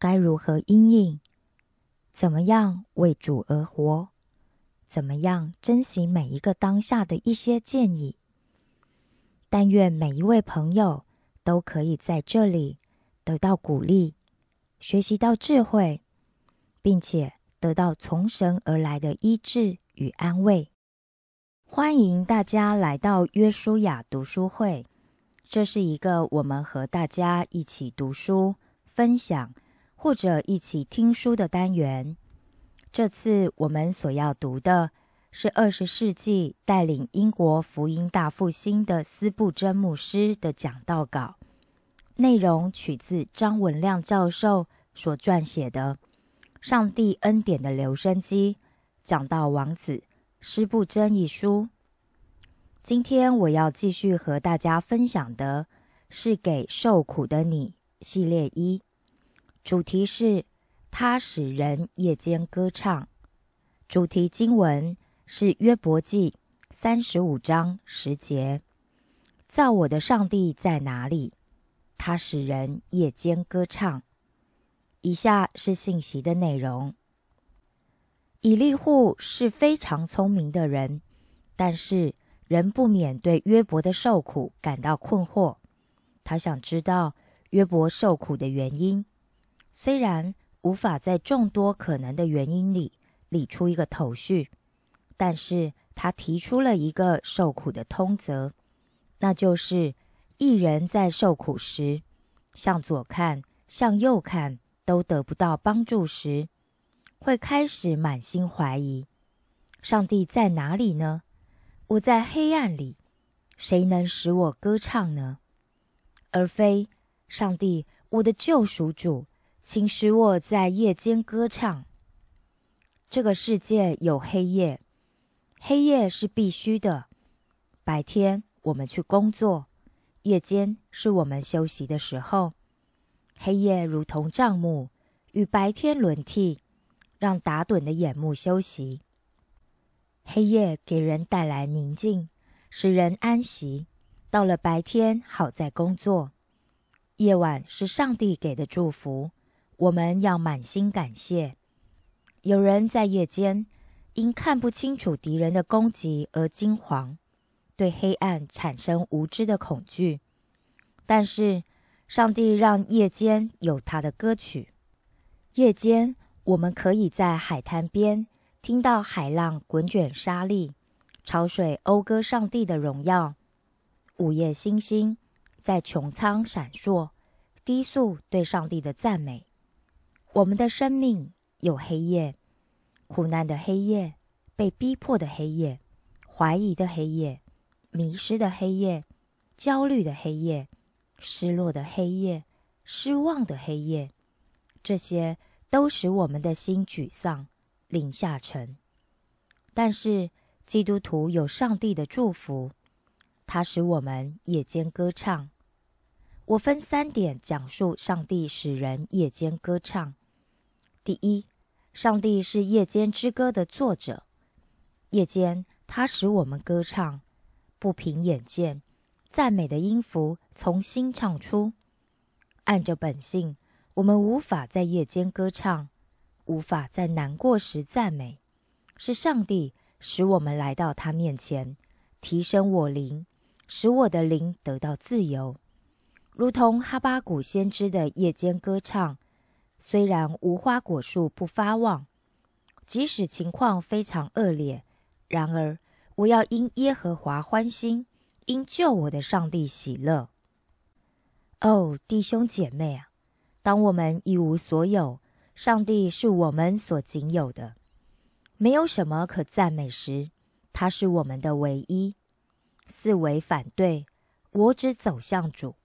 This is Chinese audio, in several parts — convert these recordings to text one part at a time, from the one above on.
该如何应应，怎么样为主而活，怎么样珍惜每一个当下的一些建议。但愿每一位朋友都可以在这里得到鼓励，学习到智慧，并且得到从神而来的医治。与安慰，欢迎大家来到约书亚读书会。这是一个我们和大家一起读书、分享或者一起听书的单元。这次我们所要读的是二十世纪带领英国福音大复兴的斯布真牧师的讲道稿，内容取自张文亮教授所撰写的《上帝恩典的留声机》。讲到王子师不真一书，今天我要继续和大家分享的是《给受苦的你》系列一，主题是他使人夜间歌唱。主题经文是约伯记三十五章十节：“造我的上帝在哪里？他使人夜间歌唱。”以下是信息的内容。以利户是非常聪明的人，但是仍不免对约伯的受苦感到困惑。他想知道约伯受苦的原因，虽然无法在众多可能的原因里理出一个头绪，但是他提出了一个受苦的通则，那就是一人在受苦时，向左看、向右看都得不到帮助时。会开始满心怀疑，上帝在哪里呢？我在黑暗里，谁能使我歌唱呢？而非上帝，我的救赎主，请使我在夜间歌唱。这个世界有黑夜，黑夜是必须的。白天我们去工作，夜间是我们休息的时候。黑夜如同帐幕，与白天轮替。让打盹的眼目休息。黑夜给人带来宁静，使人安息。到了白天，好在工作。夜晚是上帝给的祝福，我们要满心感谢。有人在夜间因看不清楚敌人的攻击而惊惶，对黑暗产生无知的恐惧。但是，上帝让夜间有他的歌曲。夜间。我们可以在海滩边听到海浪滚卷沙砾，潮水讴歌上帝的荣耀。午夜星星在穹苍闪烁，低诉对上帝的赞美。我们的生命有黑夜，苦难的黑夜，被逼迫的黑夜，怀疑的黑夜，迷失的黑夜，焦虑的黑夜，失落的黑夜，失望的黑夜，这些。都使我们的心沮丧，临下沉。但是基督徒有上帝的祝福，他使我们夜间歌唱。我分三点讲述上帝使人夜间歌唱。第一，上帝是夜间之歌的作者。夜间，他使我们歌唱，不凭眼见，赞美的音符从心唱出。按着本性，我们无法在夜间歌唱，无法在难过时赞美。是上帝使我们来到他面前，提升我灵，使我的灵得到自由，如同哈巴谷先知的夜间歌唱。虽然无花果树不发旺，即使情况非常恶劣。然而，我要因耶和华欢心，因救我的上帝喜乐。哦，弟兄姐妹啊，当我们一无所有，上帝是我们所仅有的，没有什么可赞美时，他是我们的唯一。四维反对，我只走向主，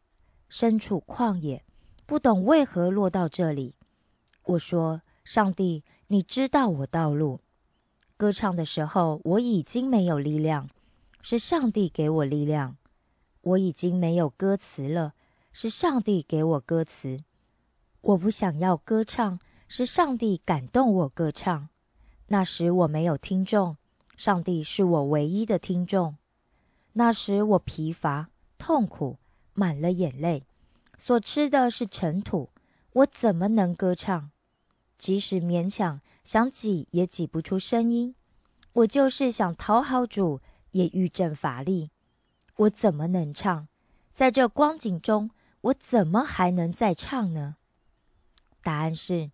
身处旷野，不懂为何落到这里。我说：“上帝，你知道我道路。”歌唱的时候，我已经没有力量，是上帝给我力量。我已经没有歌词了，是上帝给我歌词。我不想要歌唱，是上帝感动我歌唱。那时我没有听众，上帝是我唯一的听众。那时我疲乏、痛苦，满了眼泪，所吃的是尘土，我怎么能歌唱？即使勉强。想挤也挤不出声音，我就是想讨好主，也欲振乏力。我怎么能唱？在这光景中，我怎么还能再唱呢？答案是：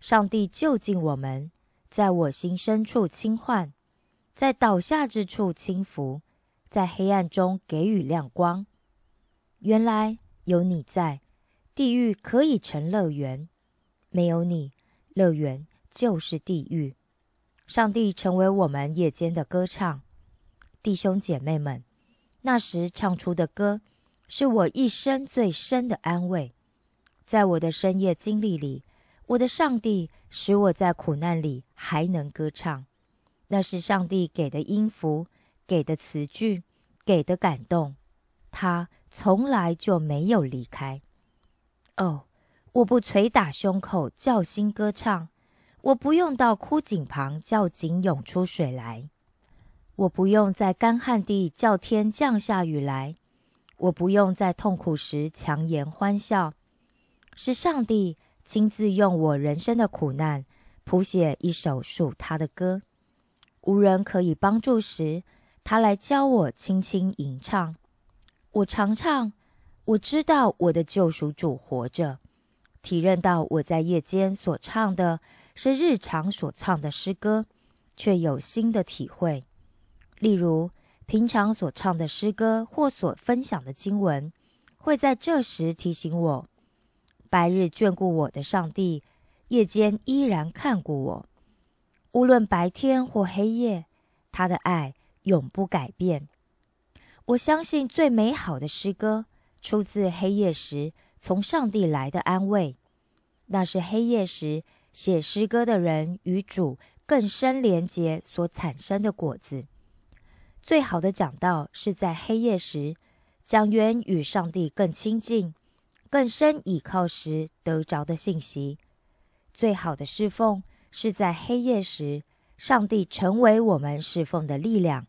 上帝就近我们，在我心深处轻唤，在倒下之处轻扶，在黑暗中给予亮光。原来有你在，地狱可以成乐园；没有你，乐园。就是地狱。上帝成为我们夜间的歌唱，弟兄姐妹们，那时唱出的歌，是我一生最深的安慰。在我的深夜经历里，我的上帝使我在苦难里还能歌唱。那是上帝给的音符，给的词句，给的感动。他从来就没有离开。哦，我不捶打胸口叫心歌唱。我不用到枯井旁叫井涌出水来，我不用在干旱地叫天降下雨来，我不用在痛苦时强颜欢笑，是上帝亲自用我人生的苦难谱写一首属他的歌。无人可以帮助时，他来教我轻轻吟唱。我常唱，我知道我的救赎主活着，体认到我在夜间所唱的。是日常所唱的诗歌，却有新的体会。例如，平常所唱的诗歌或所分享的经文，会在这时提醒我：白日眷顾我的上帝，夜间依然看顾我。无论白天或黑夜，他的爱永不改变。我相信最美好的诗歌，出自黑夜时从上帝来的安慰。那是黑夜时。写诗歌的人与主更深连结所产生的果子。最好的讲道是在黑夜时，讲员与上帝更亲近、更深倚靠时得着的信息。最好的侍奉是在黑夜时，上帝成为我们侍奉的力量。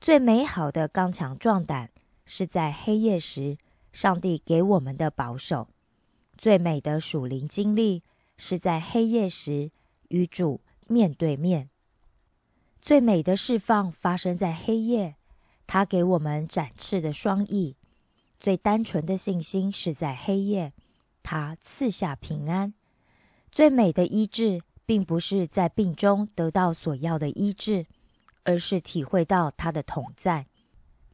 最美好的刚强壮胆是在黑夜时，上帝给我们的保守。最美的属灵经历。是在黑夜时与主面对面，最美的释放发生在黑夜。他给我们展翅的双翼，最单纯的信心是在黑夜。他赐下平安。最美的医治，并不是在病中得到所要的医治，而是体会到他的同在。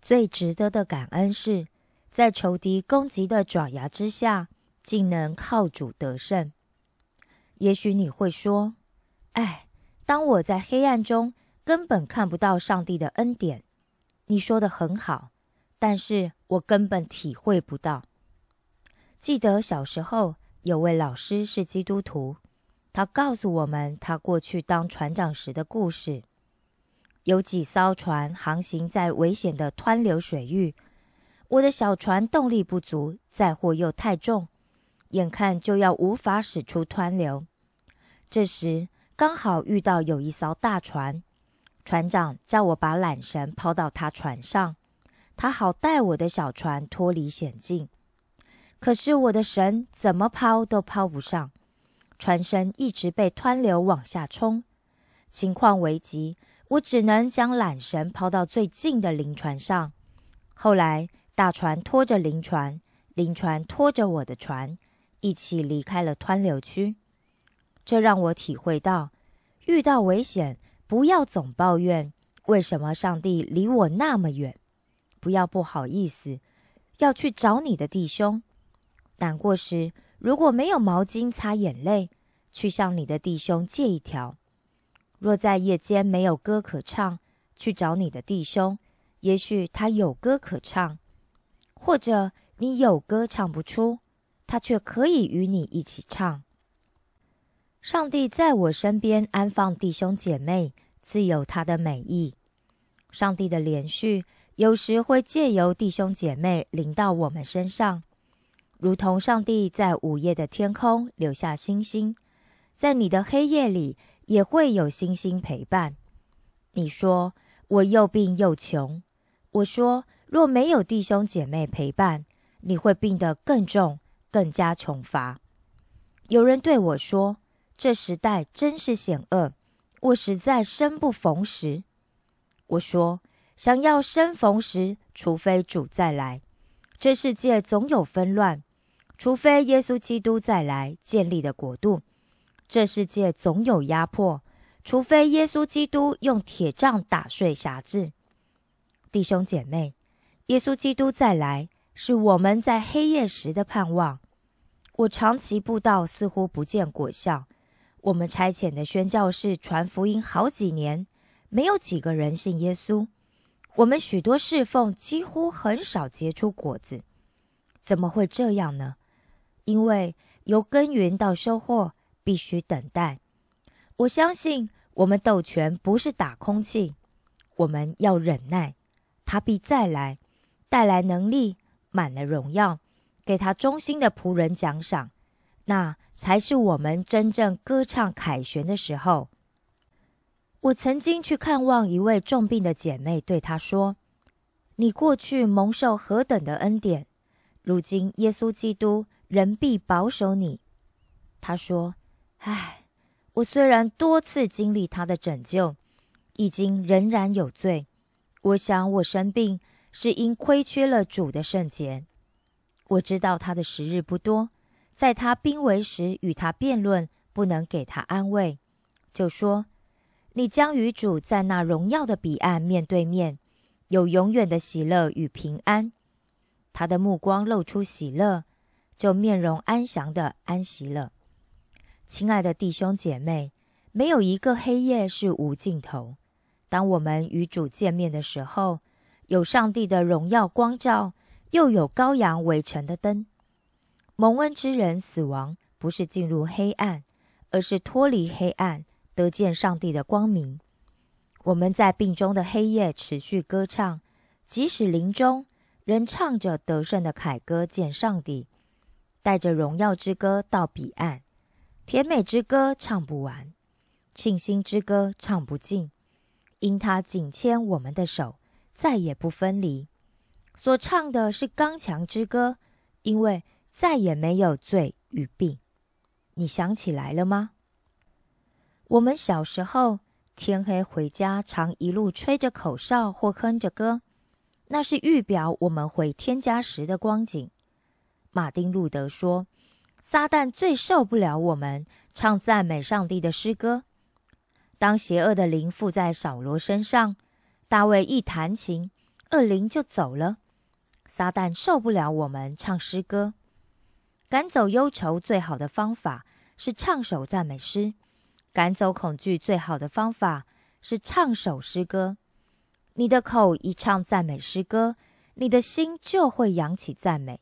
最值得的感恩是，在仇敌攻击的爪牙之下，竟能靠主得胜。也许你会说：“哎，当我在黑暗中根本看不到上帝的恩典。”你说的很好，但是我根本体会不到。记得小时候有位老师是基督徒，他告诉我们他过去当船长时的故事。有几艘船航行在危险的湍流水域，我的小船动力不足，载货又太重。眼看就要无法驶出湍流，这时刚好遇到有一艘大船，船长叫我把缆绳抛到他船上，他好带我的小船脱离险境。可是我的绳怎么抛都抛不上，船身一直被湍流往下冲。情况危急，我只能将缆绳抛到最近的灵船上。后来大船拖着灵船，灵船拖着我的船，一起离开了湍流区。这让我体会到，遇到危险不要总抱怨为什么上帝离我那么远，不要不好意思，要去找你的弟兄。难过时，如果没有毛巾擦眼泪，去向你的弟兄借一条；若在夜间没有歌可唱，去找你的弟兄，也许他有歌可唱；或者你有歌唱不出，他却可以与你一起唱。上帝在我身边安放弟兄姐妹，自有他的美意。上帝的连续有时会借由弟兄姐妹临到我们身上，如同上帝在午夜的天空留下星星，在你的黑夜里也会有星星陪伴。你说我又病又穷，我说若没有弟兄姐妹陪伴，你会病得更重，更加穷乏。有人对我说。这时代真是险恶，我实在生不逢时。我说，想要生逢时，除非主再来。这世界总有纷乱，除非耶稣基督再来建立的国度。这世界总有压迫，除非耶稣基督用铁杖打碎辖制。弟兄姐妹，耶稣基督再来是我们在黑夜时的盼望。我长期布道，似乎不见果效。我们差遣的宣教士传福音好几年，没有几个人信耶稣。我们许多侍奉几乎很少结出果子，怎么会这样呢？因为由耕耘到收获必须等待。我相信我们斗拳不是打空气，我们要忍耐，他必再来，带来能力，满了荣耀，给他忠心的仆人奖赏。那才是我们真正歌唱凯旋的时候。我曾经去看望一位重病的姐妹，对她说：“你过去蒙受何等的恩典，如今耶稣基督仍必保守你。”她说：“唉，我虽然多次经历他的拯救，已经仍然有罪。我想我生病是因亏缺了主的圣洁。我知道他的时日不多。”在他濒危时与他辩论，不能给他安慰，就说：“你将与主在那荣耀的彼岸面对面，有永远的喜乐与平安。”他的目光露出喜乐，就面容安详的安息了。亲爱的弟兄姐妹，没有一个黑夜是无尽头。当我们与主见面的时候，有上帝的荣耀光照，又有羔羊围城的灯。蒙恩之人死亡，不是进入黑暗，而是脱离黑暗，得见上帝的光明。我们在病中的黑夜持续歌唱，即使临终，仍唱着得胜的凯歌见上帝，带着荣耀之歌到彼岸。甜美之歌唱不完，庆心之歌唱不尽，因他紧牵我们的手，再也不分离。所唱的是刚强之歌，因为。再也没有罪与病，你想起来了吗？我们小时候天黑回家，常一路吹着口哨或哼着歌，那是预表我们回天家时的光景。马丁路德说：“撒旦最受不了我们唱赞美上帝的诗歌。当邪恶的灵附在扫罗身上，大卫一弹琴，恶灵就走了。撒旦受不了我们唱诗歌。”赶走忧愁最好的方法是唱首赞美诗，赶走恐惧最好的方法是唱首诗歌。你的口一唱赞美诗歌，你的心就会扬起赞美。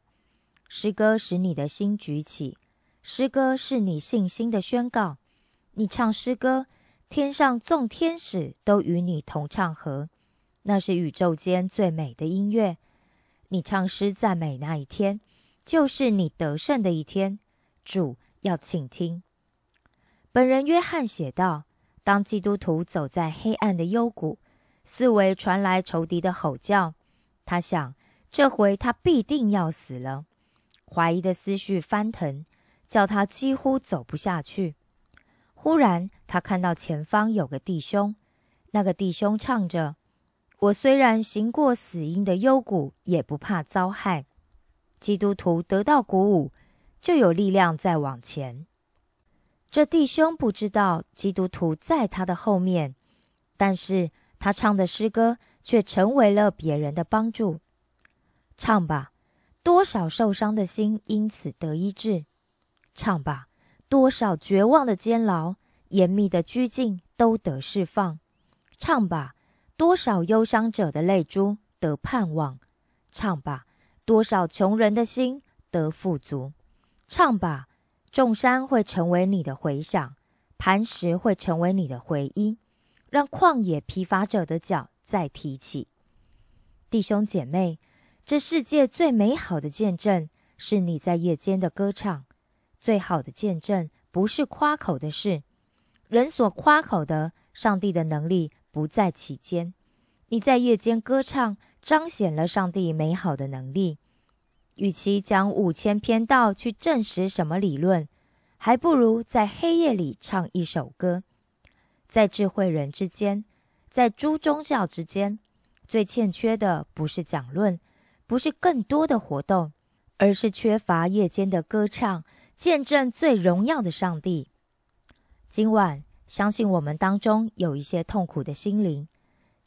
诗歌使你的心举起，诗歌是你信心的宣告。你唱诗歌，天上众天使都与你同唱和，那是宇宙间最美的音乐。你唱诗赞美那一天。就是你得胜的一天，主要请听。本人约翰写道：“当基督徒走在黑暗的幽谷，四围传来仇敌的吼叫，他想，这回他必定要死了。怀疑的思绪翻腾，叫他几乎走不下去。忽然，他看到前方有个弟兄，那个弟兄唱着：‘我虽然行过死荫的幽谷，也不怕遭害。’基督徒得到鼓舞，就有力量再往前。这弟兄不知道基督徒在他的后面，但是。”他唱的诗歌却成为了别人的帮助。唱吧，多少受伤的心因此得医治；唱吧，多少绝望的监牢、严密的拘禁都得释放；唱吧，多少忧伤者的泪珠得盼望；唱吧，多少穷人的心得富足；唱吧，众山会成为你的回响，磐石会成为你的回音。让旷野疲乏者的脚再提起，弟兄姐妹，这世界最美好的见证是你在夜间的歌唱。最好的见证不是夸口的事，人所夸口的，上帝的能力不在其间。你在夜间歌唱，彰显了上帝美好的能力。与其讲五千篇道去证实什么理论，还不如在黑夜里唱一首歌。在智慧人之间，在诸宗教之间，最欠缺的不是讲论，不是更多的活动，而是缺乏夜间的歌唱，见证最荣耀的上帝。今晚，相信我们当中有一些痛苦的心灵，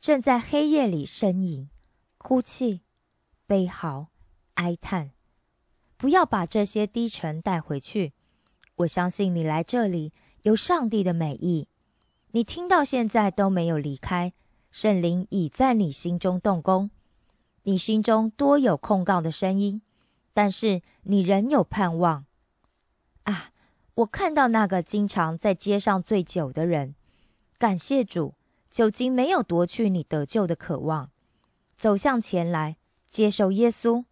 正在黑夜里呻吟、哭泣、悲嚎、哀叹。不要把这些低沉带回去。我相信你来这里有上帝的美意。你听到现在都没有离开，圣灵已在你心中动工。你心中多有控告的声音，但是你仍有盼望。啊，我看到那个经常在街上醉酒的人，感谢主，酒精没有夺去你得救的渴望。走向前来，接受耶稣。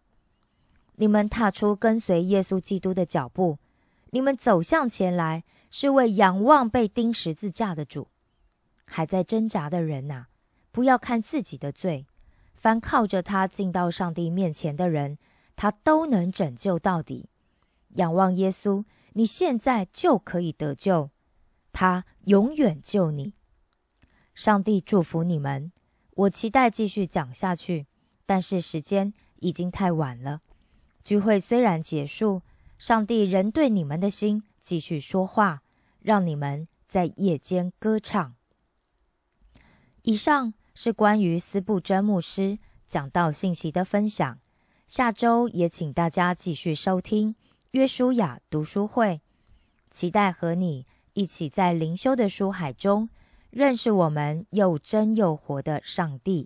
你们踏出跟随耶稣基督的脚步，你们走向前来。是为仰望被钉十字架的主，还在挣扎的人呐，不要看自己的罪。凡靠着他进到上帝面前的人，他都能拯救到底。仰望耶稣，你现在就可以得救，他永远救你。上帝祝福你们。我期待继续讲下去，但是时间已经太晚了。聚会虽然结束，上帝仍对你们的心继续说话。让你们在夜间歌唱。以上是关于斯布真牧师讲道信息的分享。下周也请大家继续收听约书亚读书会，期待和你一起在灵修的书海中认识我们又真又活的上帝。